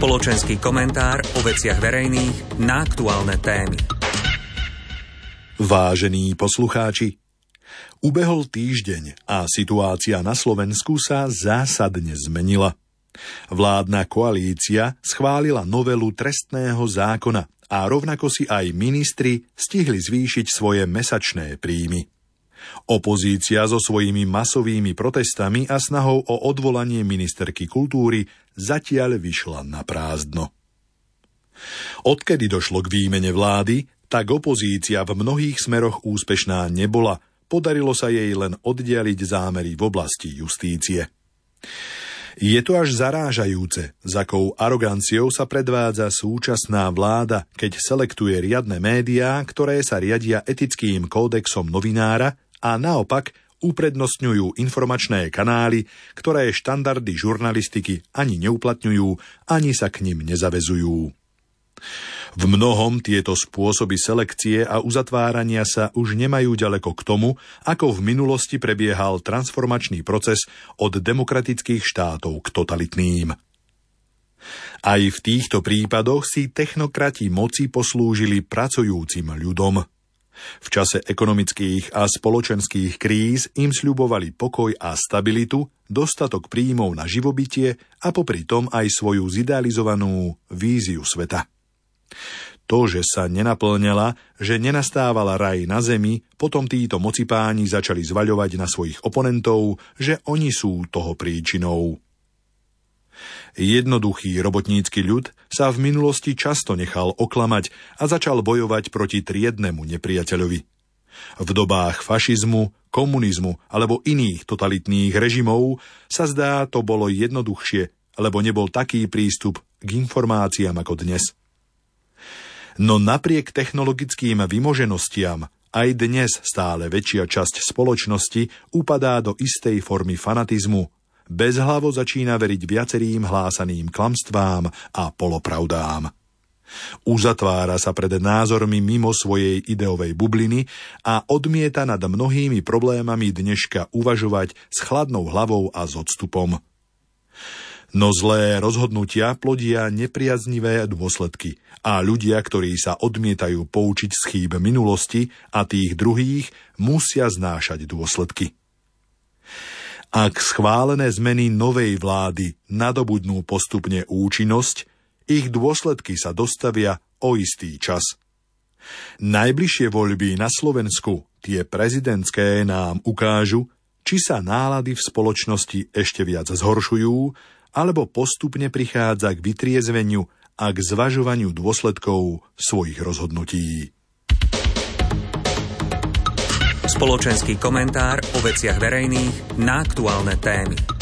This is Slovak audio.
Spoločenský komentár o veciach verejných na aktuálne témy. Vážení poslucháči, ubehol týždeň a situácia na Slovensku sa zásadne zmenila. Vládna koalícia schválila novelu trestného zákona a rovnako si aj ministri stihli zvýšiť svoje mesačné príjmy. Opozícia so svojimi masovými protestami a snahou o odvolanie ministerky kultúry zatiaľ vyšla na prázdno. Odkedy došlo k výmene vlády, tak opozícia v mnohých smeroch úspešná nebola. Podarilo sa jej len oddialiť zámery v oblasti justície. Je to až zarážajúce, s akou aroganciou sa predvádza súčasná vláda, keď selektuje riadne médiá, ktoré sa riadia etickým kódexom novinára a naopak uprednostňujú informačné kanály, ktoré štandardy žurnalistiky ani neuplatňujú, ani sa k nim nezavezujú. V mnohom tieto spôsoby selekcie a uzatvárania sa už nemajú ďaleko k tomu, ako v minulosti prebiehal transformačný proces od demokratických štátov k totalitným. Aj v týchto prípadoch si technokrati moci poslúžili pracujúcim ľudom – v čase ekonomických a spoločenských kríz im sľubovali pokoj a stabilitu, dostatok príjmov na živobytie a popri tom aj svoju zidealizovanú víziu sveta. To, že sa nenaplňala, že nenastávala raj na zemi, potom títo mocipáni začali zvaľovať na svojich oponentov, že oni sú toho príčinou. Jednoduchý robotnícky ľud sa v minulosti často nechal oklamať a začal bojovať proti triednemu nepriateľovi. V dobách fašizmu, komunizmu alebo iných totalitných režimov sa zdá to bolo jednoduchšie, lebo nebol taký prístup k informáciám ako dnes. No napriek technologickým vymoženostiam aj dnes stále väčšia časť spoločnosti upadá do istej formy fanatizmu bezhlavo začína veriť viacerým hlásaným klamstvám a polopravdám. Uzatvára sa pred názormi mimo svojej ideovej bubliny a odmieta nad mnohými problémami dneška uvažovať s chladnou hlavou a s odstupom. No zlé rozhodnutia plodia nepriaznivé dôsledky a ľudia, ktorí sa odmietajú poučiť z chýb minulosti a tých druhých, musia znášať dôsledky. Ak schválené zmeny novej vlády nadobudnú postupne účinnosť, ich dôsledky sa dostavia o istý čas. Najbližšie voľby na Slovensku, tie prezidentské, nám ukážu, či sa nálady v spoločnosti ešte viac zhoršujú, alebo postupne prichádza k vytriezveniu a k zvažovaniu dôsledkov svojich rozhodnutí. Spoločenský komentár o veciach verejných na aktuálne témy.